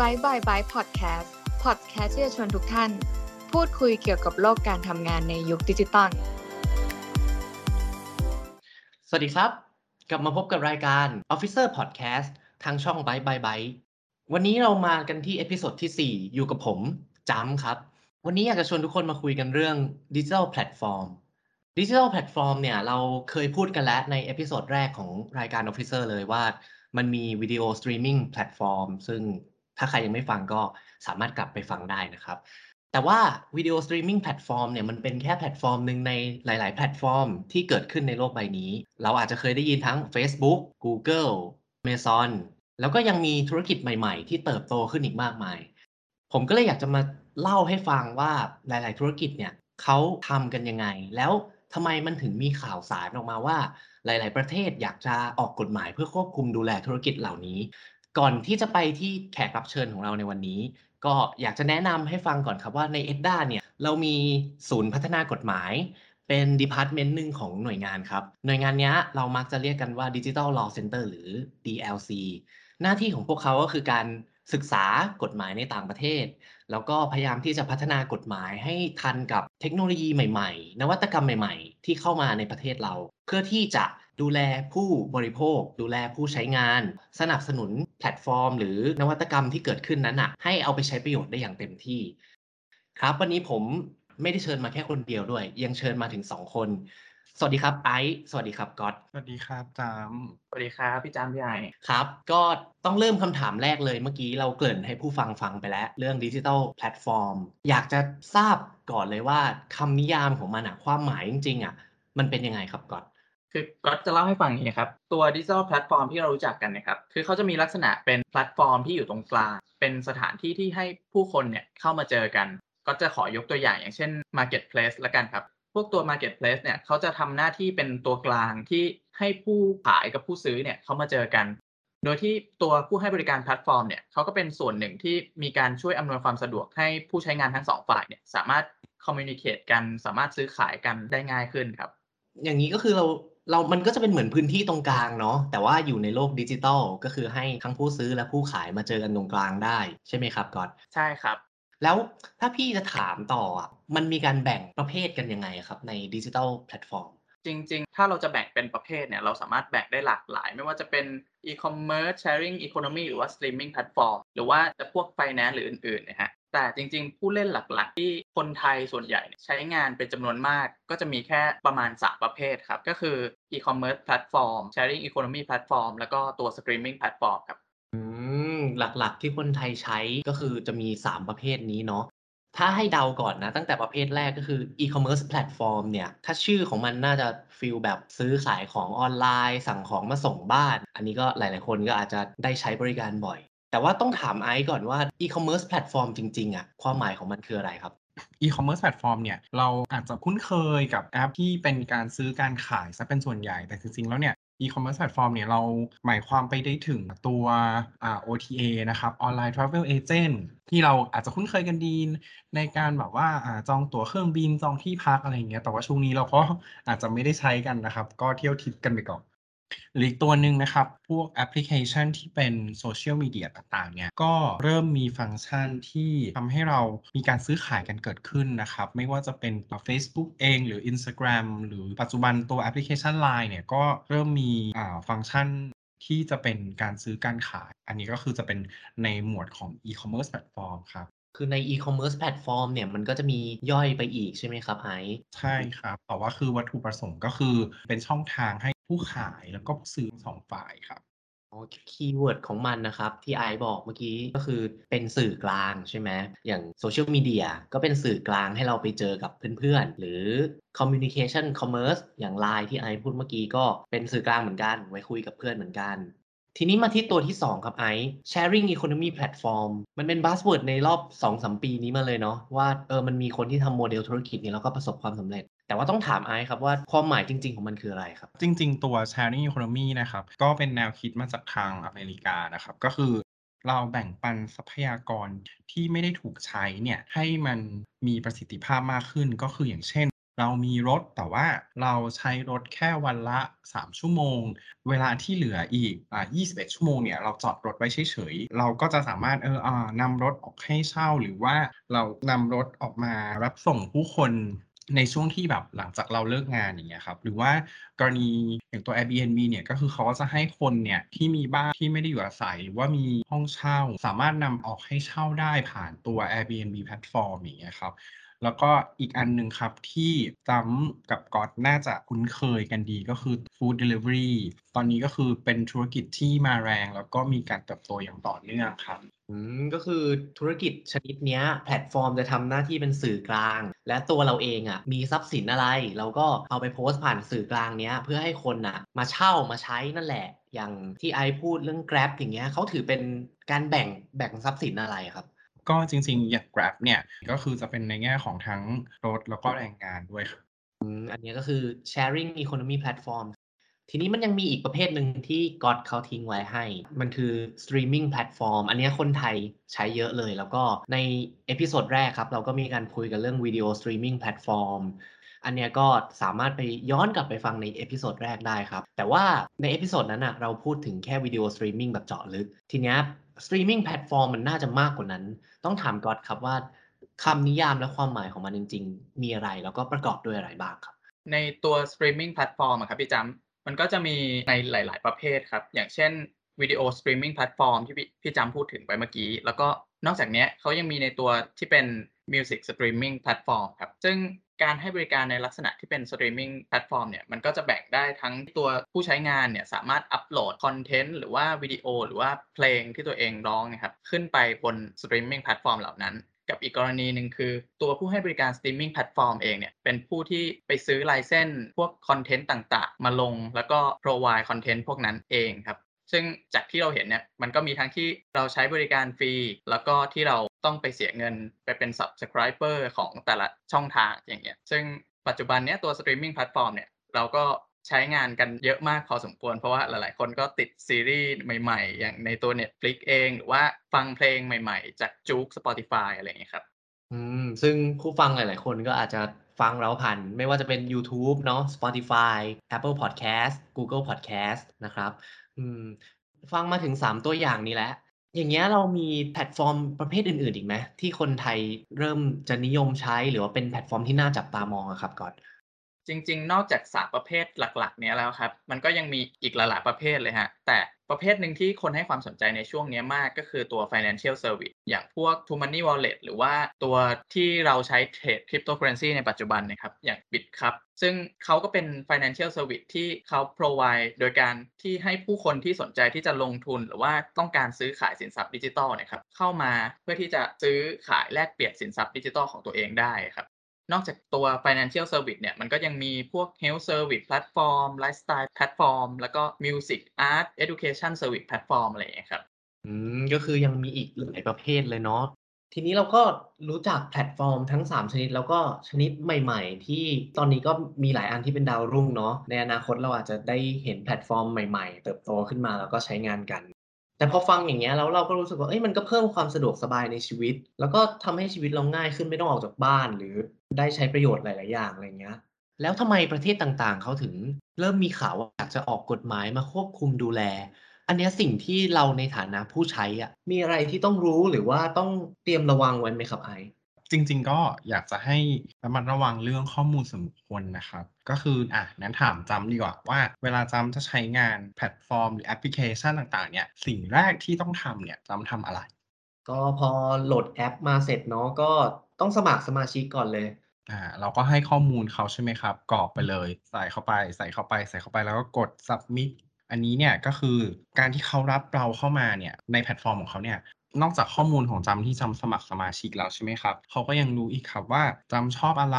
บายบายบายพอดแคสต์พอดแคสต์ที่จะชวนทุกท่าน พูดคุยเกี่ยวกับโลกการทำงานในยุคดิจิตอลสวัสดีครับ กลับมาพบกับรายการ Officer Podcast ทางช่อง Byte by Byte วันนี้เรามากันที่ episode ที่ 4 อยู่กับผมจำครับ วันนี้อยากจะชวนทุกคนมาคุยกันเรื่อง digital platform digital platform เนี่ยเราเคยพูดกันแล้วใน episode แรกของรายการ Officer เลยว่ามันมี video streaming platform ซึ่ง ถ้าใครยังไม่ฟังก็สามารถกลับไปฟังได้นะครับ แต่ว่า video streaming platform เนี่ยมันเป็นแค่แพลตฟอร์มหนึ่งในหลาย ๆ แพลตฟอร์มที่เกิดขึ้นในโลกใบนี้ เราอาจจะเคยได้ยินทั้ง Facebook Google Amazon แล้วก็ยังมีธุรกิจใหม่ ๆ ที่เติบโตขึ้นอีกมากมาย ผมก็เลยอยากจะมาเล่าให้ฟังว่าหลาย ๆ ธุรกิจเนี่ยเขาทำกันยังไง แล้วทำไมมันถึงมีข่าวสารออกมาว่า หลาย ๆ ประเทศอยากจะออกกฎหมายเพื่อควบคุมดูแลธุรกิจเหล่านี้ ก่อนที่จะไปที่แขกรับเชิญของเราในวันนี้ ก็อยากจะแนะนำให้ฟังก่อนครับว่าใน ETDA เนี่ยเรามีศูนย์พัฒนากฎหมาย เป็น department หนึ่งของหน่วยงานครับ หน่วยงานนี้เรามักจะเรียกกันว่า Digital Law Center หรือ DLC หน้าที่ของพวกเขาก็คือการ ศึกษากฎหมายในต่างประเทศ แล้วก็พยายามที่จะพัฒนากฎหมายให้ทันกับเทคโนโลยีใหม่ๆ นวัตกรรมใหม่ๆ ที่เข้ามาในประเทศเรา เพื่อที่จะดูแลผู้บริโภค ดูแลผู้ใช้งาน สนับสนุนแพลตฟอร์ม หรือนวัตกรรมที่เกิดขึ้นนั้นนะให้เอาไปใช้ประโยชน์ได้อย่างเต็มที่ ครับวันนี้ผมไม่ได้เชิญมาแค่คนเดียวด้วย ยังเชิญมาถึง 2 คน สวัสดีครับไอซ์สวัสดีครับก๊อตสวัสดีครับจามสวัสดีครับพี่จามพี่ไอครับ ก็ต้องเริ่มคำถามแรกเลยเมื่อกี้เราเกริ่นให้ผู้ฟังฟังไปแล้ว เรื่อง digital platform อยากจะทราบก่อนเลยว่าคำนิยามของมันอะความหมายจริงๆอะมันเป็นยังไงครับก๊อตคือก็จะเล่าให้ฟังอย่างนี้ครับ ตัว digital platform ที่เรารู้จักกันเนะครับ คือเขาจะมีลักษณะเป็นแพลตฟอร์มที่อยู่ตรงกลาง เป็นสถานที่ที่ให้ผู้คนเนี่ยเข้ามาเจอกัน ก็จะขอยกตัวอย่างอย่างเช่น Marketplace ละกันครับ พวกตัว Marketplace เนี่ยเขาจะทำหน้าที่เป็นตัวกลางที่ให้ผู้ขายกับผู้ซื้อเนี่ยเขามาเจอกัน โดยที่ตัวผู้ให้บริการแพลตฟอร์มเนี่ยเขาก็เป็นส่วนหนึ่งที่มีการช่วยอำนวยความสะดวกให้ผู้ใช้งานทั้งสองฝ่ายเนี่ยสามารถ communicate กันสามารถซื้อขายกันได้ง่ายขึ้นครับ อย่างนี้ก็คือเราเรามันก็จะเป็นเหมือนพื้นที่ตรงกลางเนาะแต่ว่าอยู่ในโลกดิจิตอลก็คือให้ทั้งผู้ซื้อและผู้ขายมาเจอกันตรงกลางได้ใช่ไหมครับก๊อตใช่ครับ แล้วถ้าพี่จะถามต่ออะมันมีการแบ่งประเภทกันยังไงครับใน digital platformจริง ๆ ถ้าเราจะแบ่งเป็นประเภทเนี่ยเราสามารถแบ่งได้หลากหลาย ไม่ว่าจะเป็น e-commerce sharing economy หรือว่า streaming platform หรือว่าจะพวก finance หรืออื่นๆนะฮะแต่จริง ๆ ผู้เล่นหลัก ๆ ที่คนไทยส่วนใหญ่ใช้งานเป็นจำนวนมาก ก็จะมีแค่ประมาณ 3 ประเภทครับ ก็คือ e-commerce platform sharing economy platform แล้วก็ตัว streaming platform ครับ ม หลัก ๆ ที่คนไทยใช้ก็คือจะมี 3 ประเภทนี้เนาะ ถ้าให้เดาก่อนนะ ตั้งแต่ประเภทแรกก็คือ e-commerce platform เนี่ย ถ้าชื่อของมันน่าจะฟีลแบบซื้อขายของออนไลน์ สั่งของมาส่งบ้าน อันนี้ก็หลาย ๆ คนก็อาจจะได้ใช้บริการบ่อย แต่ว่าต้องถามไอซ์ก่อนว่า e-commerce platform จริง ๆอะความหมายของมันคืออะไรครับ e-commerce platform เนี่ย เราอาจจะคุ้นเคยกับแอปที่เป็นการซื้อการขายซะเป็นส่วนใหญ่ แต่จริงๆแล้วเนี่ย e-commerce platform เนี่ย เราหมายความไปได้ถึงตัวอ่า OTA นะครับ online travel agent ที่เราอาจจะคุ้นเคยกันดีในการแบบว่าอ่าจองตั๋วเครื่องบินจองที่พักอะไรอย่างเงี้ยแต่ว่าช่วงนี้เราก็อาจจะไม่ได้ใช้กันนะครับ ก็เที่ยวทิพย์กันไปก่อน หรืออีกตัวหนึ่งนะครับ พวกแอปพลิเคชันที่เป็นโซเชียลมีเดียต่างๆเนี่ยก็เริ่มมีฟังก์ชันที่ทำให้เรามีการซื้อขายกันเกิดขึ้นนะครับ ไม่ว่าจะเป็นตัว Facebook เองหรือ Instagram หรือปัจจุบันตัวแอปพลิเคชัน Line เนี่ยก็เริ่มมีอ่าฟังก์ชันที่จะเป็นการซื้อการขาย อันนี้ก็คือจะเป็นในหมวดของ e-commerce platform ครับคือใน e-commerce platform เนี่ยมันก็จะมีย่อยไปอีกใช่ไหมครับไอซ์ใช่ครับแต่ว่าคือวัตถุประสงค์ก็คือเป็นช่องทางให้ ผู้ขายแล้วก็ผู้ซื้อสองฝ่ายครับอ๋อ keyword ของมันนะครับที่ไอซ์บอกเมื่อกี้ก็คือเป็นสื่อกลางใช่ไหมอย่างโซเชียลมีเดียก็เป็นสื่อกลางให้เราไปเจอกับเพื่อนๆ หรือ communication commerce อย่าง Line ที่ไอซ์พูดเมื่อกี้ก็เป็นสื่อกลางเหมือนกัน ไว้คุยกับเพื่อนเหมือนกัน ทีนี้มาที่ตัวที่ 2 ครับไอซ์ sharing economy platform มันเป็น buzzword ในรอบ 2-3 ปีนี้มาเลยเนาะว่าเออมันมีคนที่ทำโมเดลธุรกิจนี้แล้วก็ประสบความสำเร็จ แต่ว่าต้องถามไอซ์ครับว่าความหมายจริง ๆ ของมันคืออะไรครับ จริง ๆ ตัว sharing economy นะครับก็เป็นแนวคิดมาจากทางอเมริกานะครับ ก็คือเราแบ่งปันทรัพยากรที่ไม่ได้ถูกใช้เนี่ยให้มันมีประสิทธิภาพมากขึ้นก็คืออย่างเช่น เรามีรถแต่ว่าเราใช้รถแค่วันละ 3 ชั่วโมง เวลาที่เหลืออีกอ่า21 ชั่วโมงเนี่ยเราจอดรถไว้เฉยๆ เราก็จะสามารถเอออ่านำรถออกให้เช่าหรือว่าเรานำรถออกมารับส่งผู้คน ในช่วงที่แบบหลังจากเราเลิกงานอย่างเงี้ยครับ หรือว่ากรณีอย่างตัว Airbnb เนี่ยก็คือเขาจะให้คนเนี่ยที่มีบ้านที่ไม่ได้อยู่อาศัยหรือว่ามีห้องเช่า สามารถนำออกให้เช่าได้ผ่านตัว Airbnb แพลตฟอร์มอย่างเงี้ยครับ แล้วก็อีกอันหนึ่งครับที่จำกับก๊อตน่าจะคุ้นเคยกันดีก็คือ Food Delivery ตอนนี้ก็คือเป็นธุรกิจที่มาแรง แล้วก็มีการเติบโตอย่างต่อเนื่องครับอืมก็คือธุรกิจชนิดนี้แพลตฟอร์มจะทำหน้าที่เป็นสื่อกลาง และตัวเราเองอะมีทรัพย์สินอะไร เราก็เอาไปโพสต์ผ่านสื่อกลางเนี้ยเพื่อให้คนอะมาเช่ามาใช้นั่นแหละ อย่างที่ไอพูดเรื่อง Grab อย่างเงี้ยเขาถือเป็นการแบ่งแบ่งทรัพย์สินอะไรครับ ก็จริงๆ อย่าง Grab เนี่ยก็คือจะเป็นในแง่ของทั้งรถแล้วก็แรงงานด้วยครับอันนี้ก็คือ sharing economy platform ทีนี้มันยังมีอีกประเภทหนึ่งที่ก๊อตเขาทิ้งไว้ให้ มันคือ streaming platform อันนี้คนไทยใช้เยอะเลย แล้วก็ใน episode แรกครับ เราก็มีการคุยกันเรื่อง video streaming platform อันเนี้ยก็สามารถไปย้อนกลับไปฟังใน episode แรกได้ครับ แต่ว่าใน episode นั้นนะเราพูดถึงแค่ video streaming แบบเจาะลึก ทีเนี้ย streaming platform มันน่าจะมากกว่านั้น ต้องถามก๊อตครับว่าคำนิยามและความหมายของมันจริง ๆ มีอะไรแล้วก็ประกอบด้วยอะไรบ้างครับ ในตัว streaming platform ครับพี่จำมันก็จะมีในหลาย ๆ ประเภทครับ อย่างเช่น video streaming platform ที่พี่พี่จำพูดถึงไปเมื่อกี้ แล้วก็นอกจากนี้เขายังมีในตัวที่เป็น Music Streaming Platform ครับ ซึ่ง การให้บริการในลักษณะที่เป็น Streaming Platform เนี่ยมันก็จะแบ่งได้ทั้งตัวผู้ใช้งานเนี่ยสามารถอัปโหลดคอนเทนต์หรือว่าวิดีโอหรือว่าเพลงที่ตัวเองร้องนะครับขึ้นไปบน Streaming Platform เหล่านั้น กับอีกกรณีหนึ่งคือ ตัวผู้ให้บริการ streaming platform เองเนี่ยเป็นผู้ที่ไปซื้อ license พวกคอนเทนต์ต่างๆ มาลงแล้วก็ provide คอนเทนต์พวกนั้นเองครับ ซึ่งจากที่เราเห็นเนี่ยมันก็มีทั้งที่เราใช้บริการฟรี แล้วก็ที่เราต้องไปเสียเงินไปเป็น subscriber ของแต่ละช่องทางอย่างเงี้ยซึ่งปัจจุบันเนี้ยตัว streaming platform เนี่ยเราก็ใช้งานกันเยอะมากพอสมควร เพราะว่าหลายๆ คนก็ติดซีรีส์ใหม่ ๆ อย่างในตัว Netflix เอง หรือว่าฟังเพลงใหม่ๆ จากจุก Spotify อะไรอย่างเงี้ยครับ อืม ซึ่งผู้ฟังหลายๆ คนก็อาจจะฟังเราผ่าน ไม่ว่าจะเป็น YouTube เนาะ Spotify Apple Podcast Google Podcast นะครับ อืม ฟังมาถึง 3 ตัวอย่างนี้แล้ว อย่างเงี้ยเรามีแพลตฟอร์มประเภทอื่น ๆ อีกไหม ที่คนไทยเริ่มจะนิยมใช้หรือว่าเป็นแพลตฟอร์มที่น่าจับตามองอะครับก่อน จริง ๆ นอกจากสามประเภทหลัก ๆ เนี้ยแล้วครับ มันก็ยังมีอีกหลายๆประเภทเลยฮะ แต่ ประเภทหนึ่งที่คนให้ความสนใจในช่วงนี้มากก็คือตัว financial service อย่างพวก True Money Wallet หรือว่าตัวที่เราใช้เทรด cryptocurrency ในปัจจุบันนะครับ อย่าง Bitkub ซึ่งเขาก็เป็น financial service ที่เขา provide โดยการที่ให้ผู้คนที่สนใจที่จะลงทุน หรือว่าต้องการซื้อขายสินทรัพย์ดิจิทัลนะครับเข้ามาเพื่อที่จะซื้อขายแลกเปลี่ยนสินทรัพย์ดิจิทัลของตัวเองได้ครับ นอกจากตัว financial service เนี่ย มันก็ยังมีพวก health service platform lifestyle platform แล้วก็ music art education service platform อะไรอย่างเงี้ยครับ อืม ก็คือยังมีอีกหลายประเภทเลยเนาะ ทีนี้เราก็รู้จักแพลตฟอร์มทั้ง 3 ชนิด แล้วก็ชนิดใหม่ ๆ ที่ตอนนี้ก็มีหลายอันที่เป็นดาวรุ่งเนาะ ในอนาคตเราอาจจะได้เห็นแพลตฟอร์มใหม่ ๆ เติบโตขึ้นมาแล้วก็ใช้งานกัน แต่พอฟังอย่างเงี้ยแล้วเราก็รู้สึกว่าเอ้ยมันก็เพิ่มความสะดวกสบายในชีวิต แล้วก็ทำให้ชีวิตเราง่ายขึ้นไม่ต้องออกจากบ้าน หรือได้ใช้ประโยชน์หลาย ๆ อย่างอะไรเงี้ย แล้วทำไมประเทศต่างๆ เขาถึงเริ่มมีข่าวว่าอยากจะออกกฎหมายมาควบคุมดูแล อันนี้สิ่งที่เราในฐานะผู้ใช้อะมีอะไรที่ต้องรู้หรือว่าต้องเตรียมระวังไว้ไหมครับไอ จริง ๆ ก็อยากจะให้ระมัดระวังเรื่องข้อมูลส่วนบุคคลนะครับ ก็คืออะนั้นถามจำดีกว่าว่า เวลาจำจะใช้งานแพลตฟอร์มหรือแอปพลิเคชันต่าง ๆ เนี่ย สิ่งแรกที่ต้องทำเนี่ยจำทำอะไร ก็พอโหลดแอปมาเสร็จเนาะก็ต้องสมัครสมาชิกก่อนเลยอ่าเราก็ให้ข้อมูลเขาใช่ไหมครับกรอกไปเลย ใส่เข้าไป ใส่เข้าไป ใส่เข้าไปแล้วก็กด submit อันนี้เนี่ยก็คือการที่เขารับเราเข้ามาเนี่ยในแพลตฟอร์มของเขาเนี่ย นอกจากข้อมูลของจำที่จำสมัครสมาชิกแล้วใช่ไหมครับเขาก็ยังรู้อีกครับว่าจำชอบอะไร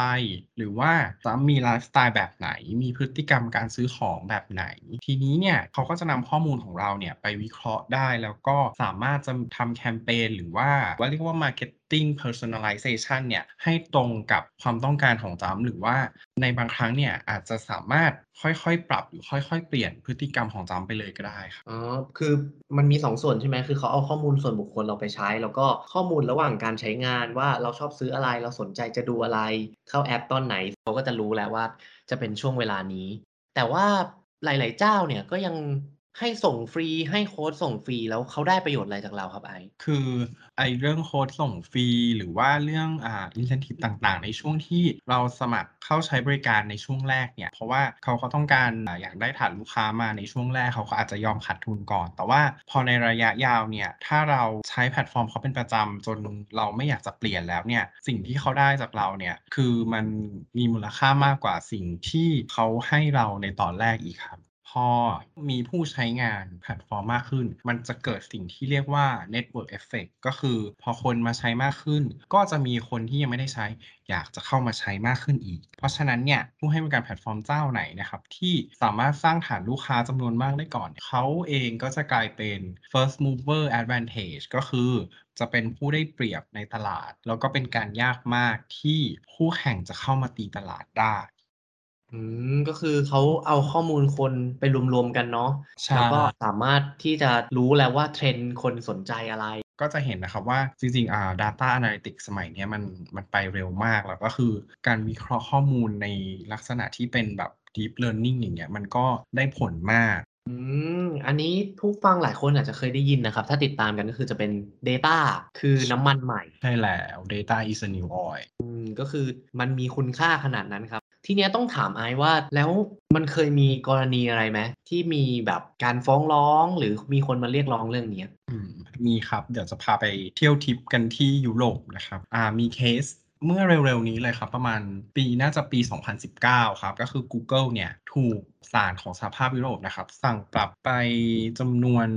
หรือว่าจำมีไลฟ์สไตล์แบบไหน มีพฤติกรรมการซื้อของแบบไหน ทีนี้เนี่ยเขาก็จะนำข้อมูลของเราเนี่ยไปวิเคราะห์ได้แล้วก็สามารถจะทำแคมเปญหรือว่าว่าเรียกว่ามาร์เก็ต setting personalization เนี่ยให้ตรงกับความต้องการของจำหรือว่าในบางครั้งเนี่ยอาจจะสามารถค่อยๆ ปรับหรือค่อยๆ เปลี่ยนพฤติกรรมของจำไปเลยก็ได้ครับอ๋อคือมันมี 2 ส่วนใช่ไหมคือเขาเอาข้อมูลส่วนบุคคลเราไปใช้ แล้วก็ข้อมูลระหว่างการใช้งานว่าเราชอบซื้ออะไรเราสนใจจะดูอะไร เข้าแอปตอนไหนเขาก็จะรู้แล้วว่าจะเป็นช่วงเวลานี้ แต่ว่าหลาย ๆ เจ้าเนี่ยก็ยัง ให้ส่งฟรี ให้โค้ดส่งฟรีแล้วเขาได้ประโยชน์อะไรจากเราครับไอ?คือไอเรื่องโค้ดส่งฟรีหรือว่าเรื่องอ่า incentive ต่างๆ ในช่วงที่เราสมัครเข้าใช้บริการในช่วงแรกเนี่ย เพราะว่าเขาก็ต้องการอยากได้ฐานลูกค้ามาในช่วงแรกเขาก็อาจจะยอมขาดทุนก่อน แต่ว่าพอในระยะยาวเนี่ย ถ้าเราใช้แพลตฟอร์มเขาเป็นประจำจนเราไม่อยากจะเปลี่ยนแล้วเนี่ยสิ่งที่เขาได้จากเราเนี่ยคือมันมีมูลค่ามากกว่าสิ่งที่เขาให้เราในตอนแรกอีกครับ พอมีผู้ใช้งานแพลตฟอร์มมากขึ้น มันจะเกิดสิ่งที่เรียกว่า network effect ก็คือพอคนมาใช้มากขึ้น ก็จะมีคนที่ยังไม่ได้ใช้ อยากจะเข้ามาใช้มากขึ้นอีก เพราะฉะนั้นเนี่ยผู้ให้บริการแพลตฟอร์มเจ้าไหนนะครับที่สามารถสร้างฐานลูกค้าจำนวนมากได้ก่อน เขาเองก็จะกลายเป็น first mover advantage ก็คือจะเป็นผู้ได้เปรียบในตลาด แล้วก็เป็นการยากมากที่คู่แข่งจะเข้ามาตีตลาดได้ อืม ก็คือเขาเอาข้อมูลคนไปรวมๆกันเนาะ ใชแล้วก็่สามารถที่จะรู้แล้วว่า trend คนสนใจอะไร ก็จะเห็นนะครับว่าจริงๆอ่า data analytics สมัยเนี้ยมันมันไปเร็วมากแล้วก็คือการวิเคราะห์ข้อมูลในลักษณะที่เป็นแบบ deep learning อย่างเงี้ยมันก็ได้ผลมาก อืม อันนี้ผู้ฟังหลายคนอาจจะเคยได้ยินนะครับ ถ้าติดตามกันก็คือจะเป็น data คือน้ำมันใหม่ ใช่แล้ว data is the new oil อืมก็คือมันมีคุณค่าขนาดนั้นครับ ทีเนี้ยต้องถามไอ้ว่าแล้วมันเคยมีกรณีอะไรไหมที่มีแบบการฟ้องร้องหรือมีคนมาเรียกร้องเรื่องนี้?มมีครับ เดี๋ยวจะพาไปเที่ยวทริปกันที่ยุโรปนะครับอ่ามีเคส เมื่อเร็วๆนี้เลยครับ ประมาณปีน่าจะปี 2019 ครับ ก็คือ Google เนี่ย ถูกศาลของสหภาพยุโรปนะครับ สั่งปรับไปจำนวน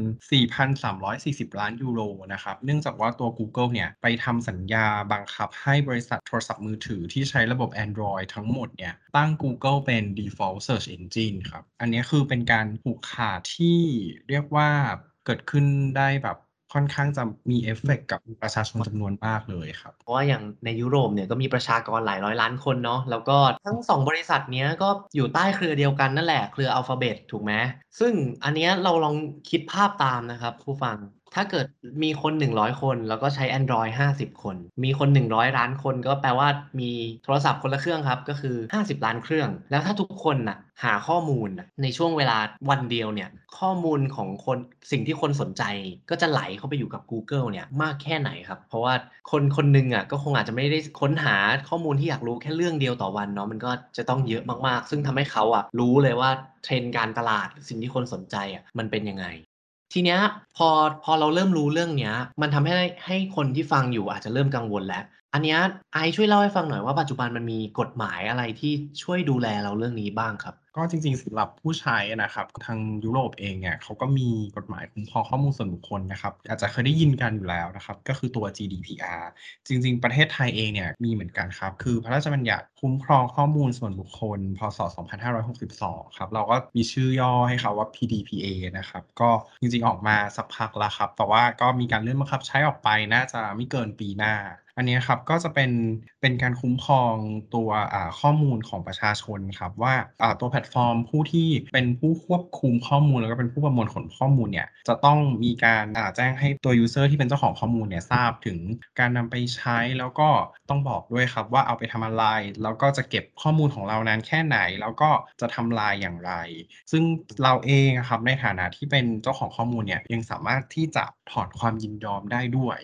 4,340 ล้านยูโรนะครับ เนื่องจากว่าตัว Google เนี่ย ไปทำสัญญาบังคับให้บริษัทโทรศัพท์มือถือที่ใช้ระบบ Android ทั้งหมดเนี่ย ตั้ง Google เป็น default search engine ครับ อันนี้คือเป็นการผูกขาดที่เรียกว่าเกิดขึ้นได้แบบ ค่อนข้างจะมีเอฟเฟกต์กับประชาชนจำนวนมากเลยครับ เพราะว่าอย่างในยุโรปเนี่ยก็มีประชากรหลายร้อยล้านคนเนาะแล้วก็ทั้ง 2 บริษัทเนี้ยก็อยู่ใต้เครือเดียวกันนั่นแหละเครือ Alphabet ถูกไหมซึ่งอันเนี้ยเราลองคิดภาพตามนะครับผู้ฟัง ถ้าเกิดมีคน 100 คน แล้วก็ใช้ Android 50 คน มีคน 100 ล้านคนก็แปลว่ามีโทรศัพท์คนละเครื่องครับ ก็คือ 50 ล้านเครื่อง แล้วถ้าทุกคนน่ะหาข้อมูลในช่วงเวลาวันเดียวเนี่ยข้อมูลของคนสิ่งที่คนสนใจก็จะไหลเข้าไปอยู่กับ Google เนี่ยมากแค่ไหนครับ เพราะว่าคนคนหนึ่งอะก็คงอาจจะไม่ได้ค้นหาข้อมูลที่อยากรู้แค่เรื่องเดียวต่อวันเนาะมันก็จะต้องเยอะมากๆ ซึ่งทำให้เขาอะรู้เลยว่า trend การตลาดสิ่งที่คนสนใจอะมันเป็นยังไง ทีเนี้ยพอพอเราเริ่มรู้เรื่องเนี้ย มันทำให้ให้คนที่ฟังอยู่อาจจะเริ่มกังวลแล้ว อันนี้ไอช่วยเล่าให้ฟังหน่อยว่าปัจจุบันมันมีกฎหมายอะไรที่ช่วยดูแลเราเรื่องนี้บ้างครับ?ก็จริงๆสำหรับผู้ใช้นะครับ ทางยุโรปเองเนี่ยเขาก็มีกฎหมายคุ้มครองข้อมูลส่วนบุคคลนะครับ อาจจะเคยได้ยินกันอยู่แล้วนะครับ ก็คือตัว GDPR จริง ๆ ประเทศไทยเองเนี่ยมีเหมือนกันครับ คือพระราชบัญญัติคุ้มครองข้อมูลส่วนบุคคล พ.ศ.2562 ครับเราก็มีชื่อย่อให้เขาว่า PDPA นะครับก็จริงๆออกมาสักพักแล้วครับ แต่ว่าก็มีการเลื่อนบังคับใช้ออกไปน่าจะไม่เกินปีหน้า อันนี้ครับก็จะเป็นเป็นการคุ้มครองตัวข้อมูลของประชาชนครับว่าตัวแพลตฟอร์มผู้ที่เป็นผู้ควบคุมข้อมูลแล้วก็เป็นผู้ประมวลผลข้อมูลเนี่ยจะต้องมีการแจ้งให้ตัว user ที่เป็นเจ้าของข้อมูลเนี่ยทราบถึงการนำไปใช้แล้วก็ต้องบอกด้วยครับว่าเอาไปทำอะไร แล้วก็จะเก็บข้อมูลของเรานานแค่ไหน แล้วก็จะทำลายอย่างไร ซึ่งเราเองครับในฐานะที่เป็นเจ้าของข้อมูลเนี่ยยังสามารถที่จะถอนความยินยอมได้ด้วย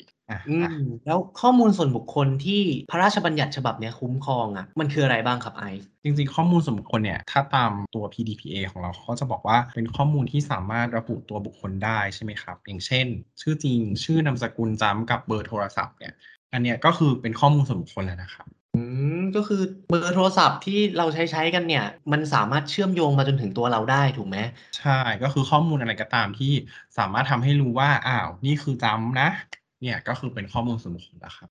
แล้วข้อมูลส่วนบุคคลที่พระราชบัญญัติฉบับเนี้ยคุ้มครองอะมันคืออะไรบ้างครับไอซ์?จริงๆ ข้อมูลส่วนบุคคลเนี่ยถ้าตามตัว PDPA ของเราเขาก็จะบอกว่าเป็นข้อมูลที่สามารถระบุตัวบุคคลได้ใช่ไหมครับ อย่างเช่น ชื่อจริง ชื่อนามสกุลจำกับเบอร์โทรศัพท์เนี่ยอันเนี้ยก็คือเป็นข้อมูลส่วนบุคคลแล้วนะครับอืมก็คือเบอร์โทรศัพท์ที่เราใช้ๆกันเนี่ย มันสามารถเชื่อมโยงมาจนถึงตัวเราได้ถูกไหม?ใช่ก็คือข้อมูลอะไรก็ตามที่สามารถทำให้รู้ว่าอ้าวนี่คือจำนะ เนี่ยก็คือเป็นข้อมูลส่วนบุคคลแล้วครับ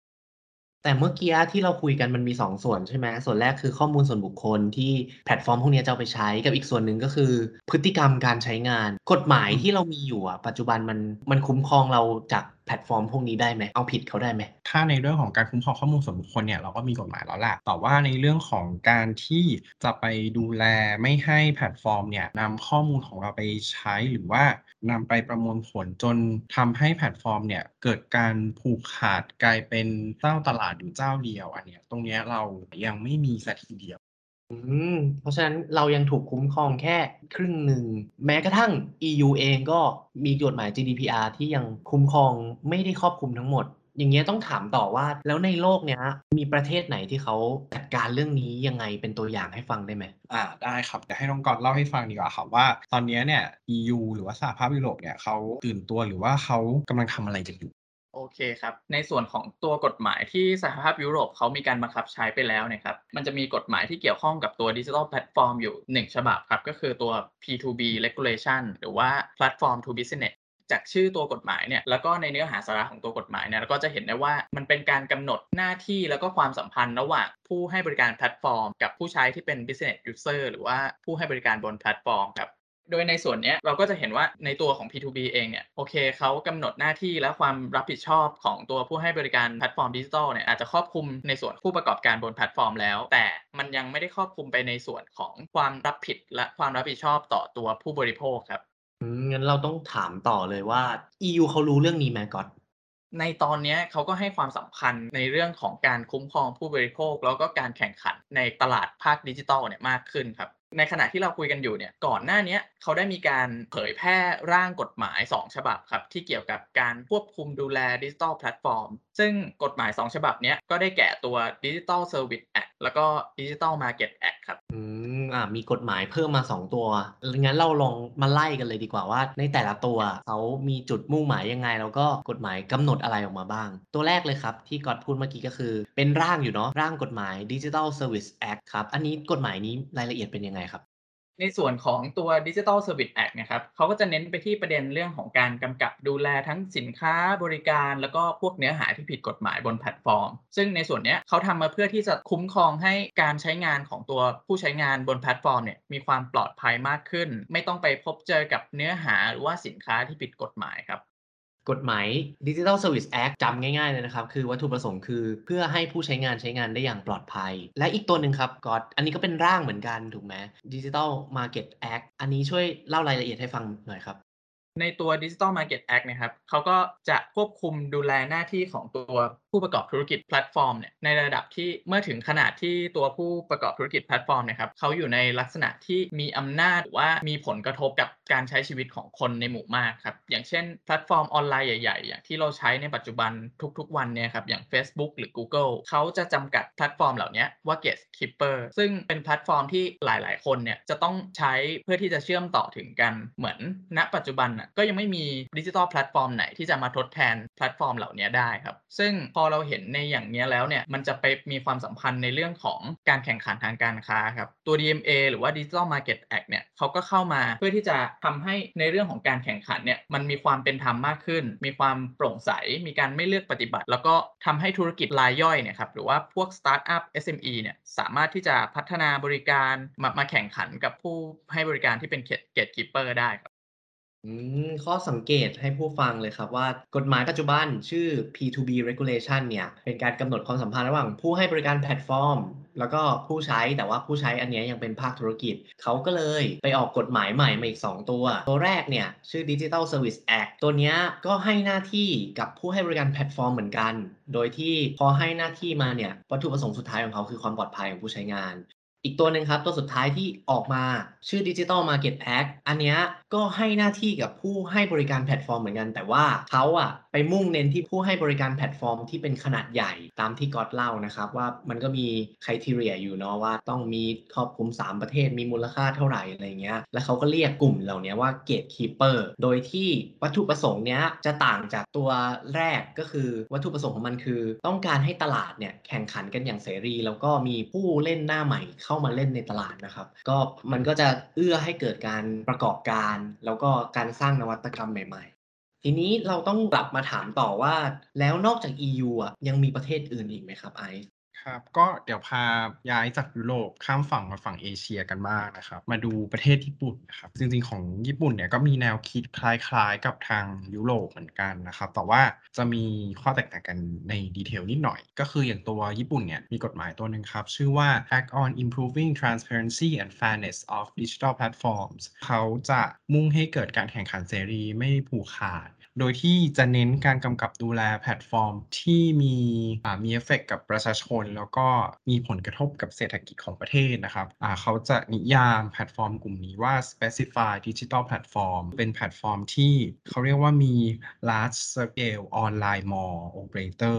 แต่เมื่อกี้ที่เราคุยกันมันมี2ส่วนใช่ไหมส่วนแรกคือข้อมูลส่วนบุคคลที่แพลตฟอร์มพวกนี้จะเอาไปใช้กับอีกส่วนหนึ่งก็คือ พฤติกรรมการใช้งาน กฎหมายที่เรามีอยู่อะปัจจุบันมันมันคุ้มครองเราจาก ลตฟอร์มพวกนี้ได้ไหมเอาผิดเขาได้ไหมถ้าในเรื่องของการคุ้มครองข้อมูลส่วนบุคคลเนี่ยเราก็มีกฎหมายแล้วแหละแต่ว่าในเรื่องของการที่จะไปดูแลไม่ให้แพลตฟอร์มเนี่ยนำข้อมูลของเราไปใช้หรือว่านำไปประมวลผลจนทำให้แพลตฟอร์มเนี่ยเกิดการผูกขาดกลายเป็นเจ้าตลาดอยู่เจ้าเดียวอันเนี้ยตรงเนี้ยเรายังไม่มีสักทีเดียว อืม เพราะฉะนั้นเรายังถูกคุ้มครองแค่ครึ่งหนึ่ง แม้กระทั่ง EU เองก็มีกฎหมาย GDPR ที่ยังคุ้มครองไม่ได้ครอบคลุมทั้งหมด อย่างเงี้ยต้องถามต่อว่าแล้วในโลกเนี้ยมีประเทศไหนที่เขาจัดการเรื่องนี้ยังไงเป็นตัวอย่างให้ฟังได้ไหมอ่าได้ครับเดี๋ยวให้น้องก๊อตเล่าให้ฟังดีกว่าครับว่า ตอนนี้เนี่ย EU หรือว่าสหภาพยุโรปเนี่ยเขาตื่นตัวหรือว่าเขากำลังทำอะไรกันอยู่ โอเคครับ ในส่วนของตัวกฎหมายที่สหภาพยุโรปเขามีการบังคับใช้ไปแล้วนะครับ มันจะมีกฎหมายที่เกี่ยวข้องกับตัวดิจิทัลแพลตฟอร์มอยู่ 1 ฉบับครับ ก็คือตัว P2B regulation หรือว่า platform to business จากชื่อตัวกฎหมายเนี่ยแล้วก็ในเนื้อหาสาระของตัวกฎหมายเนี่ยเราก็จะเห็นได้ว่ามันเป็นการกำหนดหน้าที่แล้วก็ความสัมพันธ์ระหว่างผู้ให้บริการแพลตฟอร์ม กับผู้ใช้ที่เป็น business user หรือว่าผู้ให้บริการบนแพลตฟอร์มครับ โดยในส่วนเนี้ยเราก็จะเห็นว่าในตัวของ P2B เองเนี่ยโอเคเขากำหนดหน้าที่และความรับผิดชอบของตัวผู้ให้บริการแพลตฟอร์มดิจิทัลเนี่ยอาจจะครอบคลุมในส่วนผู้ประกอบการบนแพลตฟอร์มแล้ว แต่มันยังไม่ได้ครอบคลุมไปในส่วนของความรับผิดและความรับผิดชอบต่อตัวผู้บริโภคครับอืมงั้นเราต้องถามต่อเลยว่า EU เขารู้เรื่องนี้ไหมก่อนในตอนเนี้ยเขาก็ให้ความสำคัญในเรื่องของการคุ้มครองผู้บริโภค แล้วก็การแข่งขันในตลาดภาคดิจิทัลเนี่ยมากขึ้นครับ ในขณะที่เราคุยกันอยู่เนี่ยก่อนหน้านี้เขาได้มีการเผยแพร่ร่างกฎหมาย 2 ฉบับครับที่เกี่ยวกับการควบคุมดูแลดิจิทัลแพลตฟอร์มซึ่งกฎหมาย 2 ฉบับนี้ก็ได้แก่ตัว Digital Service Act แล้วก็ Digital Market Act ครับอืมอ่ามีกฎหมายเพิ่มมา 2 ตัว งั้นเราลองมาไล่กันเลยดีกว่าว่า ในแต่ละตัวเขามีจุดมุ่งหมายยังไง แล้วก็กฎหมายกำหนดอะไรออกมาบ้าง ตัวแรกเลยครับ ที่ก๊อตพูดเมื่อกี้ก็คือ เป็นร่างอยู่เนาะร่างกฎหมาย Digital Service Act ครับอันนี้กฎหมายนี้รายละเอียดเป็นยังไงครับ ในส่วนของตัว Digital Service Act นะครับเขาก็จะเน้นไปที่ประเด็นเรื่องของการกำกับดูแลทั้งสินค้าบริการ แล้วก็พวกเนื้อหาที่ผิดกฎหมายบนแพลตฟอร์ม ซึ่งในส่วนนี้เขาทำมาเพื่อที่จะคุ้มครองให้การใช้งานของตัวผู้ใช้งานบนแพลตฟอร์มเนี่ยมีความปลอดภัยมากขึ้น ไม่ต้องไปพบเจอกับเนื้อหาหรือว่าสินค้าที่ผิดกฎหมายครับ กฎหมาย Digital Service Act จำง่ายๆเลยนะครับ คือวัตถุประสงค์คือเพื่อให้ผู้ใช้งานใช้งานได้อย่างปลอดภัย และอีกตัวหนึ่งครับก็อันนี้ก็เป็นร่างเหมือนกันถูกไหม Digital Market Act อันนี้ช่วยเล่ารายละเอียดให้ฟังหน่อยครับ ในตัว Digital Market Act นะครับเขาก็จะควบคุมดูแลหน้าที่ของตัว ผู้ประกอบธุรกิจแพลตฟอร์มเนี่ยในระดับที่เมื่อถึงขนาดที่ตัวผู้ประกอบธุรกิจแพลตฟอร์มเนี่ยครับเขาอยู่ในลักษณะที่มีอำนาจหรือว่ามีผลกระทบกับการใช้ชีวิตของคนในหมู่มากครับอย่างเช่นแพลตฟอร์มออนไลน์ใหญ่ๆ อย่างที่เราใช้ในปัจจุบันทุกๆ วันเนี่ยครับอย่าง Facebook หรือ Google เขาจะจำกัดแพลตฟอร์มเหล่านี้ว่า Gatekeeper ซึ่งเป็นแพลตฟอร์มที่หลายๆ คนเนี่ยจะต้องใช้เพื่อที่จะเชื่อมต่อถึงกันเหมือนณปัจจุบันน่ะก็ยังไม่มีดิจิทัลแพลตฟอร์มไหนที่จะมาทดแทนแพลตฟอร์มเหล่านี้ได้ครับซึ่งพอเราเห็นในอย่างนี้แล้วเนี่ยมันจะไปมีความสัมพันธ์ในเรื่องของการแข่งขันทางการค้าครับตัว DMA หรือว่า Digital Market Act เนี่ยเขาก็เข้ามาเพื่อที่จะทำให้ในเรื่องของการแข่งขันเนี่ยมันมีความเป็นธรรมมากขึ้น มีความโปร่งใส มีการไม่เลือกปฏิบัติ แล้วก็ทำให้ธุรกิจรายย่อยเนี่ยครับหรือว่าพวกสตาร์ทอัพ SME เนี่ยสามารถที่จะพัฒนาบริการมามาแข่งขันกับผู้ให้บริการที่เป็น Gatekeeper ได้ครับ อืม ข้อสังเกตให้ผู้ฟังเลยครับว่ากฎหมายปัจจุบันชื่อ P2B regulation เนี่ยเป็นการกำหนดความสัมพันธ์ระหว่างผู้ให้บริการแพลตฟอร์ม แล้วก็ผู้ใช้แต่ว่าผู้ใช้อันเนี้ยยังเป็นภาคธุรกิจ เขาก็เลยไปออกกฎหมายใหม่มาอีก 2 ตัว ตัวแรกเนี่ยชื่อ Digital Service Act ตัวเนี้ยก็ให้หน้าที่กับผู้ให้บริการแพลตฟอร์มเหมือนกัน โดยที่พอให้หน้าที่มาเนี่ยวัตถุประสงค์สุดท้ายของเขาคือความปลอดภัยของผู้ใช้งาน อีกตัวหนึ่งครับ ตัวสุดท้ายที่ออกมาชื่อ Digital Market Act อันเนี้ยก็ให้หน้าที่กับผู้ให้บริการแพลตฟอร์มเหมือนกัน แต่ว่าเขาอะไปมุ่งเน้นที่ผู้ให้บริการแพลตฟอร์มที่เป็นขนาดใหญ่ตามที่ก๊อตเล่านะครับ ว่ามันก็มี criteria อยู่เนาะว่าต้องมีครอบคลุม 3 ประเทศมีมูลค่าเท่าไหร่อะไรเงี้ยแล้วเขาก็เรียกกลุ่มเหล่านี้ว่า Gatekeeper โดยที่วัตถุประสงค์เนี้ยจะต่างจากตัวแรกก็คือวัตถุประสงค์ของมันคือ ต้องการให้ตลาดเนี่ยแข่งขันกันอย่างเสรี แล้วก็มีผู้เล่นหน้าใหม่เข้า้ามาเล่นในตลาดนะครับ ก็มันก็จะเอื้อให้เกิดการประกอบการ แล้วก็การสร้างนวัตกรรมใหม่ ๆ ทีนี้เราต้องกลับมาถามต่อว่า แล้วนอกจาก EU อะยังมีประเทศอื่นอีกไหมครับไอซ์ ครับก็เดี๋ยวพาย้ายจากยุโรปข้ามฝั่งมาฝั่งเอเชียกันบ้างนะครับ มาดูประเทศญี่ปุ่นนะครับจริงๆของญี่ปุ่นเนี่ยก็มีแนวคิดคล้ายๆกับทางยุโรปเหมือนกันนะครับ แต่ว่าจะมีข้อแตกต่างกันใน detail นิดหน่อย ก็คืออย่างตัวญี่ปุ่นเนี่ยมีกฎหมายตัวหนึ่งครับ ชื่อว่า Act on Improving Transparency and Fairness of Digital Platforms เขาจะมุ่งให้เกิดการแข่งขันเสรีไม่ผูกขาด โดยที่จะเน้นการกำกับดูแลแพลตฟอร์มที่มีมีเอฟเฟกกับประชาชน แล้วก็มีผลกระทบกับเศรษฐกิจของประเทศนะครับเขาจะนิยามแพลตฟอร์มกลุ่มนี้ว่า specified digital platform เป็นแพลตฟอร์มที่เขาเรียกว่ามี large scale online mall operator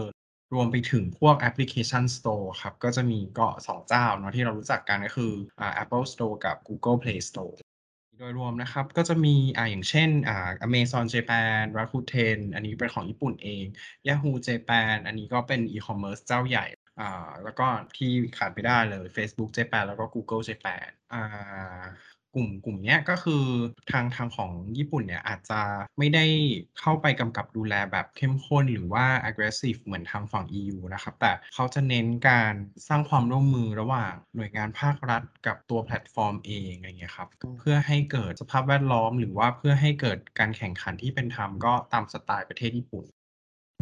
รวมไปถึงพวกแอปพลิเคชัน Store ครับ ก็จะมีก็สองเจ้าเนาะที่เรารู้จักกันก็คือ Apple Store กับ Google Play Store โดยรวมนะครับก็จะมีอ่าอย่างเช่นอ่า Amazon Japan Rakuten อันนี้เป็นของญี่ปุ่นเอง Yahoo Japan อันนี้ก็เป็นอีคอมเมิร์ซเจ้าใหญ่อ่าแล้วก็ที่ขาดไม่ได้เลย Facebook Japan แล้วก็ Google Japan อ่า กลุ่มกลุ่มเนี้ยก็คือทางทางของญี่ปุ่นเนี่ยอาจจะไม่ได้เข้าไปกำกับดูแลแบบเข้มข้นหรือว่า aggressive เหมือนทางฝั่ง EU นะครับแต่เขาจะเน้นการสร้างความร่วมมือระหว่างหน่วยงานภาครัฐกับตัวแพลตฟอร์มเองอะไรเงี้ยครับเพื่อให้เกิดสภาพแวดล้อม หรือว่าเพื่อให้เกิดการแข่งขันที่เป็นธรรมก็ตามสไตล์ประเทศญี่ปุ่น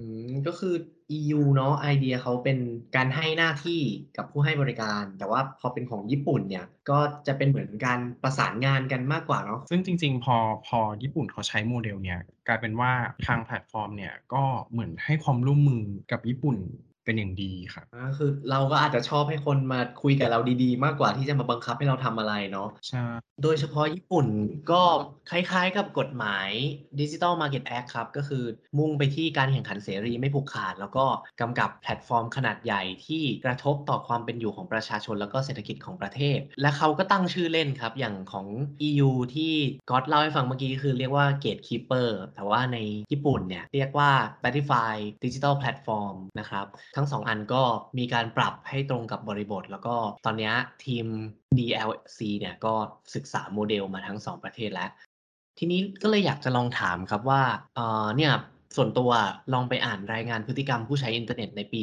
อืมก็คือ EU เนาะไอเดียเขาเป็นการให้หน้าที่กับผู้ให้บริการ แต่ว่าพอเป็นของญี่ปุ่นเนี่ย ก็จะเป็นเหมือนการประสานงานกันมากกว่าเนาะซึ่งจริง ๆ พอพอญี่ปุ่นเขาใช้โมเดลเนี่ย กลายเป็นว่าทางแพลตฟอร์มเนี่ย ก็เหมือนให้ความร่วมมือกับญี่ปุ่น เป็นอย่างดีครับอ่าคือเราก็อาจจะชอบให้คนมาคุยกับเราดีๆ มากกว่าที่จะมาบังคับให้เราทำอะไรเนาะ ใช่ โดยเฉพาะญี่ปุ่นก็คล้ายๆกับกฎหมาย Digital Market Act ครับ ก็คือมุ่งไปที่การแข่งขันเสรีไม่ผูกขาด แล้วก็กำกับแพลตฟอร์มขนาดใหญ่ที่กระทบต่อความเป็นอยู่ของประชาชน แล้วก็เศรษฐกิจของประเทศ และเขาก็ตั้งชื่อเล่นครับ อย่างของ EU ที่ก๊อตเล่าให้ฟังเมื่อกี้คือเรียกว่า Gatekeeper แต่ว่าในญี่ปุ่นเนี่ยเรียกว่า Certified Digital Platform นะครับทั้งสองอันก็มีการปรับให้ตรงกับบริบท แล้วก็ตอนนี้ทีม DLC เนี่ยก็ศึกษาโมเดลมาทั้งสองประเทศแล้ว ทีนี้ก็เลยอยากจะลองถามครับว่าเออเนี่ยส่วนตัวลองไปอ่านรายงานพฤติกรรมผู้ใช้อินเทอร์เน็ตในปี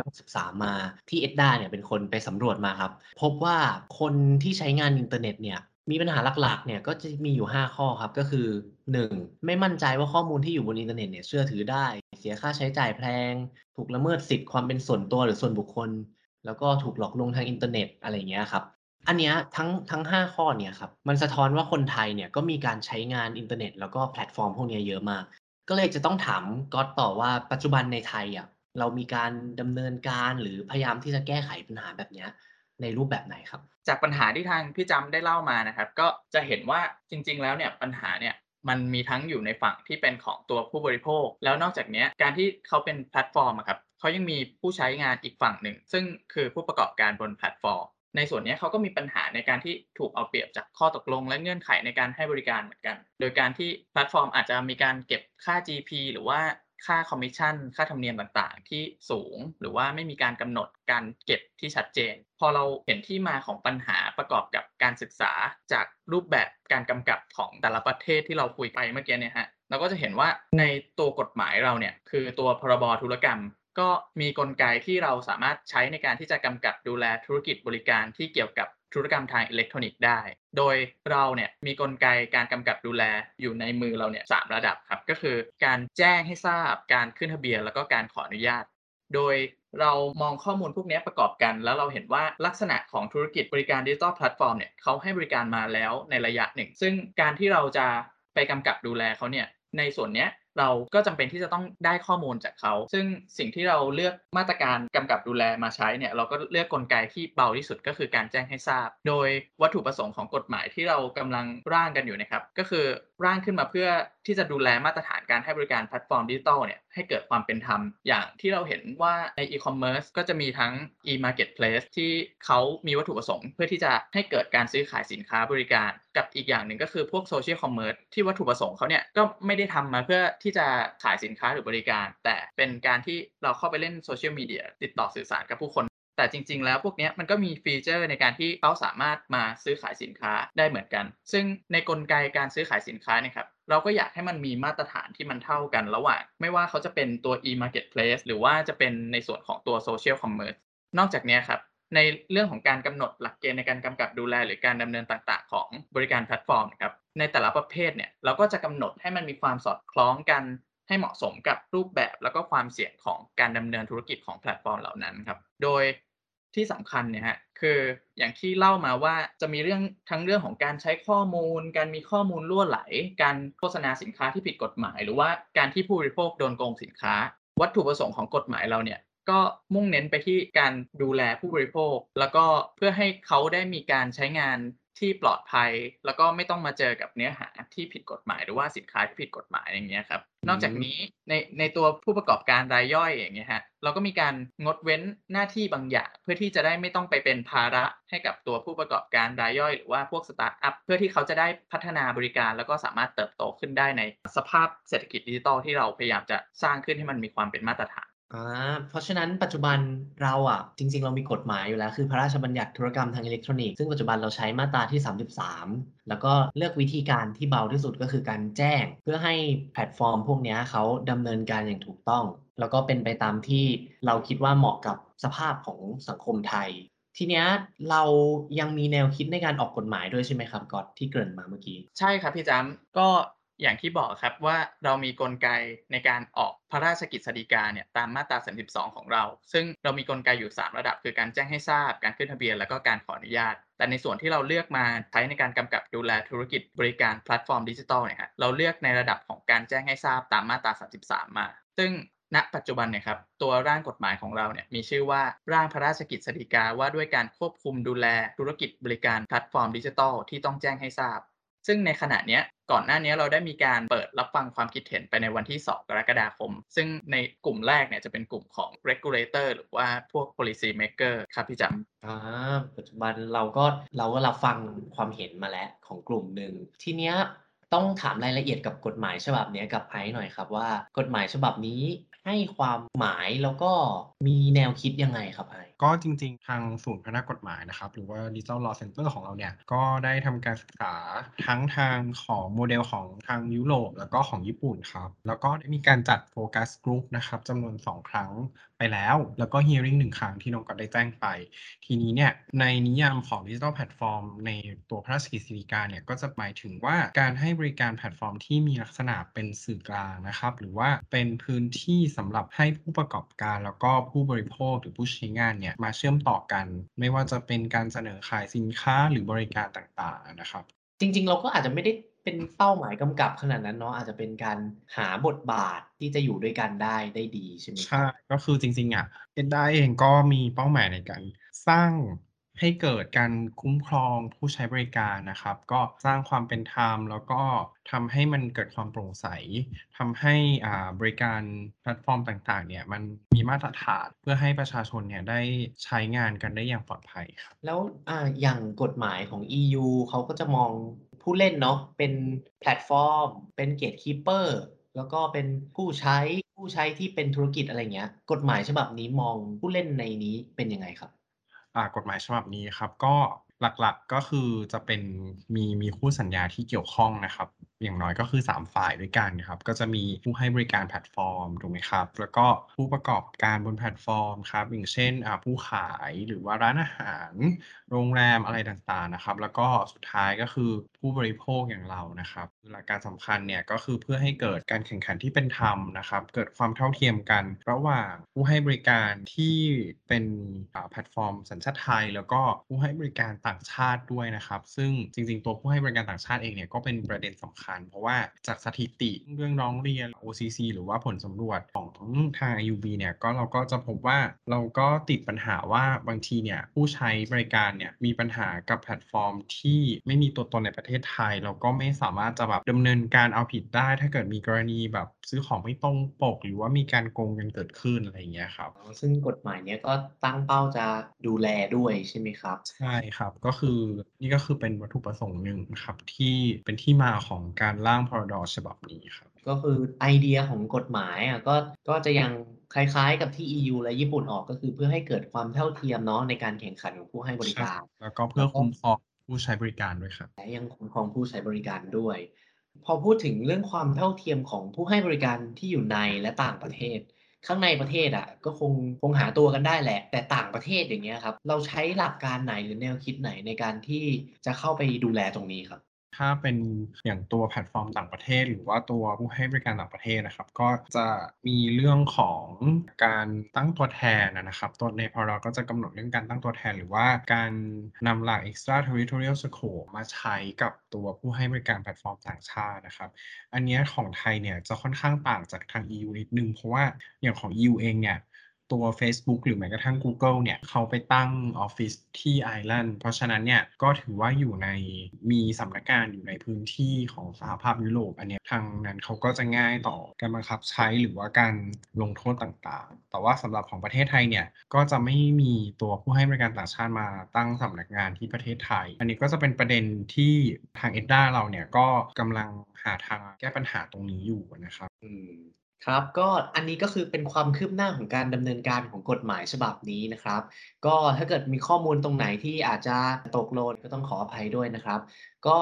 2563 มาที่ ETDA เนี่ยเป็นคนไปสำรวจมาครับ พบว่าคนที่ใช้งานอินเทอร์เน็ตเนี่ย มีปัญหาหลักๆ เนี่ยก็จะมีอยู่ 5 ข้อครับ ก็คือ 1. ไม่มั่นใจว่าข้อมูลที่อยู่บนอินเทอร์เน็ตเนี่ยเชื่อถือได้ เสียค่าใช้จ่ายแพง ถูกละเมิดสิทธิ์ความเป็นส่วนตัวหรือส่วนบุคคล แล้วก็ถูกหลอกลวงทางอินเทอร์เน็ตอะไรเงี้ยครับ อันเนี้ยทั้งทั้ง 5 ข้อเนี่ยครับ มันสะท้อนว่าคนไทยเนี่ยก็มีการใช้งานอินเทอร์เน็ต แล้วก็แพลตฟอร์มพวกเนี้ยเยอะมาก ก็เลยจะต้องถามก๊อตต่อว่าปัจจุบันในไทยอะเรามีการดำเนินการหรือพยายามที่จะแก้ไขปัญหาแบบเนี้ยในรูปแบบไหนครับ จากปัญหาที่ทางพี่จำได้เล่ามานะครับ ก็จะเห็นว่าจริง ๆ แล้วเนี่ยปัญหาเนี่ยมันมีทั้งอยู่ในฝั่งที่เป็นของตัวผู้บริโภค แล้วนอกจากนี้การที่เขาเป็นแพลตฟอร์มครับเขายังมีผู้ใช้งานอีกฝั่งหนึ่ง ซึ่งคือผู้ประกอบการบนแพลตฟอร์ม ในส่วนนี้เขาก็มีปัญหาในการที่ถูกเอาเปรียบจากข้อตกลง และเงื่อนไขในการให้บริการเหมือนกัน โดยการที่แพลตฟอร์มอาจจะมีการเก็บค่า GP หรือว่า ค่าคอมมิชชั่น ค่าธรรมเนียมต่างๆ ที่สูง หรือว่าไม่มีการกำหนดการเก็บที่ชัดเจน พอเราเห็นที่มาของปัญหาประกอบกับการศึกษาจากรูปแบบการกำกับของแต่ละประเทศที่เราคุยไปเมื่อกี้เนี่ยฮะเราก็จะเห็นว่าในตัวกฎหมายเราเนี่ยคือตัวพรบธุรกรรม ก็มีกลไกที่เราสามารถใช้ในการที่จะกำกับดูแลธุรกิจบริการที่เกี่ยวกับ ธุรกรรมทางอิเล็กทรอนิกส์ได้ โดยเราเนี่ยมีกลไกการกำกับดูแลอยู่ในมือเราเนี่ยสามระดับครับ ก็คือการแจ้งให้ทราบ การขึ้นทะเบียน แล้วก็การขออนุญาต โดยเรามองข้อมูลพวกนี้ประกอบกัน แล้วเราเห็นว่าลักษณะของธุรกิจบริการดิจิทัลแพลตฟอร์มเนี่ยเขาให้บริการมาแล้วในระยะหนึ่ง ซึ่งการที่เราจะไปกำกับดูแลเขาเนี่ยในส่วนเนี้ย เราก็จำเป็นที่จะต้องได้ข้อมูลจากเขา ซึ่งสิ่งที่เราเลือกมาตรการกำกับดูแลมาใช้เนี่ยเราก็เลือกกลไกที่เบาที่สุดก็คือการแจ้งให้ทราบ โดยวัตถุประสงค์ของกฎหมายที่เรากำลังร่างกันอยู่นะครับ ก็คือร่างขึ้นมาเพื่อที่จะดูแลมาตรฐานการให้บริการแพลตฟอร์มดิจิทัลเนี่ยให้เกิดความเป็นธรรม อย่างที่เราเห็นว่าในอีคอมเมิร์ซก็จะมีทั้ง e-marketplace ที่เขามีวัตถุประสงค์ เพื่อที่จะให้เกิดการซื้อขายสินค้าบริการกับอีกอย่างหนึ่งก็คือพวก social commerce ที่วัตถุประสงค์เขาเนี่ยก็ไม่ได้ทำมาเพื่อที่จะขายสินค้าหรือบริการ แต่เป็นการที่เราเข้าไปเล่นโซเชียลมีเดียติดต่อสื่อสารกับผู้คนแต่จริง ๆ แล้วพวกนี้มันก็มี feature ในการที่เขาสามารถมาซื้อขายสินค้าได้เหมือนกัน ซึ่งในกลไกการซื้อขายสินค้านี่ครับเราก็อยากให้มันมีมาตรฐานที่มันเท่ากันระหว่าง ไม่ว่าเขาจะเป็นตัว e-marketplace หรือว่าจะเป็นในส่วนของตัว social commerce นอกจากนี้ครับ ในเรื่องของการกำหนดหลักเกณฑ์ในการกำกับดูแล หรือการดำเนินต่างๆ ของบริการแพลตฟอร์มนะครับในแต่ละประเภทเนี่ยเราก็จะกำหนดให้มันมีความสอดคล้องกันให้เหมาะสมกับรูปแบบแล้วก็ความเสี่ยงของการดำเนินธุรกิจของแพลตฟอร์มเหล่านั้นครับโดยที่สำคัญเนี่ยฮะคืออย่างที่เล่ามาว่าจะมีเรื่องทั้งเรื่องของการใช้ข้อมูล การมีข้อมูลรั่วไหล การโฆษณาสินค้าที่ผิดกฎหมาย หรือว่าการที่ผู้บริโภคโดนโกงสินค้า วัตถุประสงค์ของกฎหมายเราเนี่ย ก็มุ่งเน้นไปที่การดูแลผู้บริโภค แล้วก็เพื่อให้เขาได้มีการใช้งานที่ปลอดภัย แล้วก็ไม่ต้องมาเจอกับเนื้อหาที่ผิดกฎหมาย หรือว่าสินค้าที่ผิดกฎหมายอย่างเงี้ยครับนอกจากนี้ในในตัวผู้ประกอบการรายย่อยอย่างเงี้ยฮะเราก็มีการงดเว้นหน้าที่บางอย่าง เพื่อที่จะได้ไม่ต้องไปเป็นภาระให้กับตัวผู้ประกอบการรายย่อย หรือว่าพวกสตาร์ทอัพเพื่อที่เขาจะได้พัฒนาบริการ แล้วก็สามารถเติบโตขึ้นได้ในสภาพเศรษฐกิจดิจิทัลที่เราพยายามจะสร้างขึ้นให้มันมีความเป็นมาตรฐาน อ่าเพราะฉะนั้นปัจจุบันเราอะจริง ๆ เรามีกฎหมายอยู่แล้ว คือพระราชบัญญัติธุรกรรมทางอิเล็กทรอนิกส์ ซึ่งปัจจุบันเราใช้มาตราที่ 33 แล้วก็เลือกวิธีการที่เบาที่สุด ก็คือการแจ้ง เพื่อให้แพลตฟอร์มพวกเนี้ยเขาดำเนินการอย่างถูกต้อง แล้วก็เป็นไปตามที่เราคิดว่าเหมาะกับสภาพของสังคมไทย ทีเนี้ยเรายังมีแนวคิดในการออกกฎหมายด้วยใช่ไหมครับก๊อต ที่เกริ่นมาเมื่อกี้ ใช่ครับพี่จ๊ำ ก็ อย่างที่บอกครับว่าเรามีกลไกในการออกพระราชกิจสีกาเนี่ยตามมาตรา 32 ของเรา ซึ่งเรามีกลไกอยู่ 3 ระดับ คือการแจ้งให้ทราบ การขึ้นทะเบียน แล้วก็การขออนุญาต แต่ในส่วนที่เราเลือกมาใช้ในการกำกับดูแลธุรกิจบริการแพลตฟอร์มดิจิทัลเนี่ยฮะเราเลือกในระดับของการแจ้งให้ทราบตามมาตรา 33 มา ซึ่งณปัจจุบันเนี่ยครับตัวร่างกฎหมายของเราเนี่ยมีชื่อว่าร่างพระราชกิจสีกาว่าด้วยการควบคุมดูแลธุรกิจบริการแพลตฟอร์มดิจิทัลที่ต้องแจ้งให้ทราบ ซึ่งในขณะเนี้ยก่อนหน้านี้เราได้มีการเปิดรับฟังความคิดเห็นไปในวันที่ 2 กรกฎาคม ซึ่งในกลุ่มแรกเนี่ยจะเป็นกลุ่มของ regulator หรือว่าพวก policy maker ครับพี่จำอ่าปัจจุบันเราก็เราก็รับฟังความเห็นมาแล้วของกลุ่มหนึ่งทีเนี้ยต้องถามรายละเอียดกับกฎหมายฉบับนี้กับไอซ์หน่อยครับว่ากฎหมายฉบับนี้ให้ความหมายแล้วก็มีแนวคิดยังไงครับไอ ก็จริงๆ ทางศูนย์พัฒนากฎหมายนะครับ หรือว่า Digital Law Center ของเราเนี่ย ก็ได้ทำการศึกษาทั้งทางของโมเดลของทางยุโรปแล้วก็ของญี่ปุ่นครับ แล้วก็ได้มีการจัด focus group นะครับจำนวน 2 ครั้งไปแล้ว แล้วก็ hearing 1ครั้งที่น้องก็ได้แจ้งไป ทีนี้เนี่ยในนิยามของ Digital Platform ในตัวพระราชกฤษฎีกาเนี่ยก็จะหมายถึงว่าการให้บริการแพลตฟอร์มที่มีลักษณะเป็นสื่อกลางนะครับหรือว่าเป็นพื้นที่สำหรับให้ผู้ประกอบการ แล้วก็ผู้บริโภคหรือผู้ใช้งานเนี่ยมาเชื่อมต่อกัน ไม่ว่าจะเป็นการเสนอขายสินค้าหรือบริการต่างๆนะครับ จริง ๆ เราก็อาจจะไม่ได้เป็นเป้าหมายกำกับขนาดนั้นเนาะอาจจะเป็นการหาบทบาทที่จะอยู่ด้วยกันได้ได้ดีใช่ไหมครับใช่ก็คือจริงๆอะเอ็นได้เองก็มีเป้าหมายในการสร้าง ให้เกิดการคุ้มครองผู้ใช้บริการนะครับ ก็สร้างความเป็นธรรมแล้วก็ทำให้มันเกิดความโปร่งใสทำให้อ่าบริการแพลตฟอร์มต่างๆ เนี่ยมันมีมาตรฐานเพื่อให้ประชาชนเนี่ยได้ใช้งานกันได้อย่างปลอดภัยครับแล้วอ่าอย่างกฎหมายของ EU เขาก็จะมองผู้เล่นเนาะเป็นแพลตฟอร์ม เป็น gatekeeper แล้วก็เป็นผู้ใช้ผู้ใช้ที่เป็นธุรกิจอะไรเงี้ย กฎหมายฉบับนี้มองผู้เล่นในนี้เป็นยังไงครับ กฎหมายฉบับนี้ครับ ก็หลักๆก็คือจะเป็นมีมีคู่สัญญาที่เกี่ยวข้องนะครับ อย่างน้อยก็คือ 3 ฝ่ายด้วยกันครับ ก็จะมีผู้ให้บริการแพลตฟอร์มถูกไหมครับ แล้วก็ผู้ประกอบการบนแพลตฟอร์มครับ อย่างเช่นผู้ขายหรือว่าร้านอาหาร โรงแรมอะไรต่างๆนะครับ แล้วก็สุดท้ายก็คือ ผู้บริโภคอย่างเรานะครับหลักการสำคัญเนี่ยก็คือเพื่อให้เกิดการแข่งขันที่เป็นธรรมนะครับ เกิดความเท่าเทียมกัน ระหว่างผู้ให้บริการที่เป็นแพลตฟอร์ม สัญชาติไทย แล้วก็ผู้ให้บริการต่างชาติด้วยนะครับ ซึ่งจริง ๆ ตัวผู้ให้บริการต่างชาติเองเนี่ยก็เป็นประเด็นสำคัญ เพราะว่าจากสถิติเรื่องร้องเรียน OCC หรือว่าผลสำรวจของทาง IUB เนี่ยก็เราก็จะพบว่าเราก็ติดปัญหาว่าบางทีเนี่ยผู้ใช้บริการเนี่ยมีปัญหากับแพลตฟอร์ม ที่ไม่มีตัวตนในประเทศไทย เราก็ไม่สามารถจะแบบดำเนินการเอาผิดได้ ถ้าเกิดมีกรณีแบบซื้อของไม่ตรงปก หรือว่ามีการโกงกันเกิดขึ้นอะไรอย่างเงี้ยครับอ๋อซึ่งกฎหมายเนี้ยก็ตั้งเป้าจะดูแลด้วยใช่ไหมครับ ใช่ครับก็คือนี่ก็คือเป็นวัตถุประสงค์หนึ่งนะครับที่เป็นที่มาของการร่างพรดฉบับนี้ครับก็คือไอเดียของกฎหมายอะก็ก็จะยังคล้ายๆ กับที่ EU และญี่ปุ่นออกก็คือเพื่อให้เกิดความเท่าเทียมเนาะในการแข่งขันของผู้ให้บริการ แล้วก็เพื่อคุ้มครอง ผู้ใช้บริการด้วยครับและยังคุ้มครองผู้ใช้บริการด้วย พอพูดถึงเรื่องความเท่าเทียมของผู้ให้บริการที่อยู่ในและต่างประเทศ ข้างในประเทศอะก็คงคงหาตัวกันได้แหละ แต่ต่างประเทศอย่างเงี้ยครับ เราใช้หลักการไหนหรือแนวคิดไหนในการที่จะเข้าไปดูแลตรงนี้ครับ ถ้าเป็นอย่างตัวแพลตฟอร์มต่างประเทศ หรือว่าตัวผู้ให้บริการต่างประเทศนะครับ ก็จะมีเรื่องของการตั้งตัวแทนนะครับตัวในพอเราก็จะกำหนดเรื่องการตั้งตัวแทน หรือว่าการนำหลัก extraterritorial scope มาใช้กับตัวผู้ให้บริการแพลตฟอร์มต่างชาตินะครับ อันนี้ของไทยเนี่ยจะค่อนข้างต่างจากทาง EU นิดนึงเพราะว่าอย่างของ EU เองเนี่ย ตัว Facebook หรือแม้กระทั่ง Google เนี่ยเขาไปตั้งออฟฟิศที่ไอร์แลนด์เพราะฉะนั้นเนี่ยก็ถือว่าอยู่ในมีสำนักงานอยู่ในพื้นที่ของสหภาพยุโรปอันเนี้ยทางนั้นเขาก็จะง่ายต่อการบังคับใช้หรือว่าการลงโทษต่างๆ แต่ว่าสำหรับของประเทศไทยเนี่ยก็จะไม่มีตัวผู้ให้บริการต่างชาติมาตั้งสำนักงานที่ประเทศไทย อันนี้ก็จะเป็นประเด็นที่ทางเอ็ดด้าเราเนี่ยก็กำลังหาทางแก้ปัญหาตรงนี้อยู่นะครับอืม ครับ ก็อันนี้ก็คือเป็นความคืบหน้าของการดำเนินการของกฎหมายฉบับนี้นะครับ ก็ถ้าเกิดมีข้อมูลตรงไหนที่อาจจะตกหล่นก็ต้องขออภัยด้วยนะครับ ก็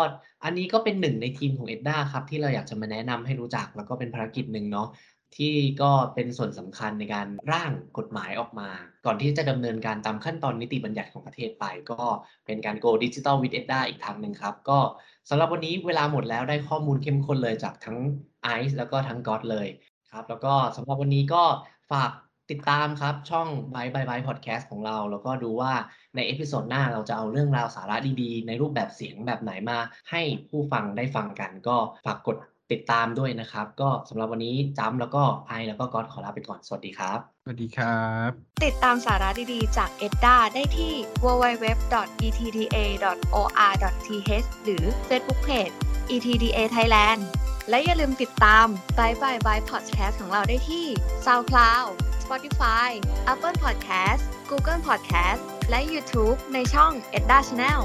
อันนี้ก็เป็นหนึ่งในทีมของ EDDA ครับ ที่เราอยากจะมาแนะนำให้รู้จักแล้วก็เป็นภารกิจหนึ่งเนาะที่ก็เป็นส่วนสำคัญในการร่างกฎหมายออกมา ก่อนที่จะดำเนินการตามขั้นตอนนิติบัญญัติของประเทศไป ก็เป็นการ go digital with EDDA อีกทางหนึ่งครับ ก็สำหรับวันนี้เวลาหมดแล้วได้ข้อมูลเข้มข้นเลยจากทั้ง ICE แล้วก็ทั้ง God เลย ครับ แล้วก็สำหรับวันนี้ก็ฝากติดตามครับ ช่อง Byte by Byte Podcast ของเรา แล้วก็ดูว่าในเอพิโซดหน้าเราจะเอาเรื่องราวสาระดีๆ ในรูปแบบเสียงแบบไหนมา ให้ผู้ฟังได้ฟังกัน ก็ฝากกดติดตามด้วยนะครับ ก็สำหรับวันนี้จ้ำแล้วก็ไอแล้วก็ก๊อตขอลาไปก่อน สวัสดีครับ สวัสดีครับ ติดตามสาระดีๆ จาก EDDA ได้ที่ www.etda.or.th หรือ Facebook Page ETDA Thailand และอย่าลืมติดตาม Bye Bye Bye Podcast ของเราได้ที่ SoundCloud Spotify Apple Podcast Google Podcast และ YouTube ในช่อง EDDA Channel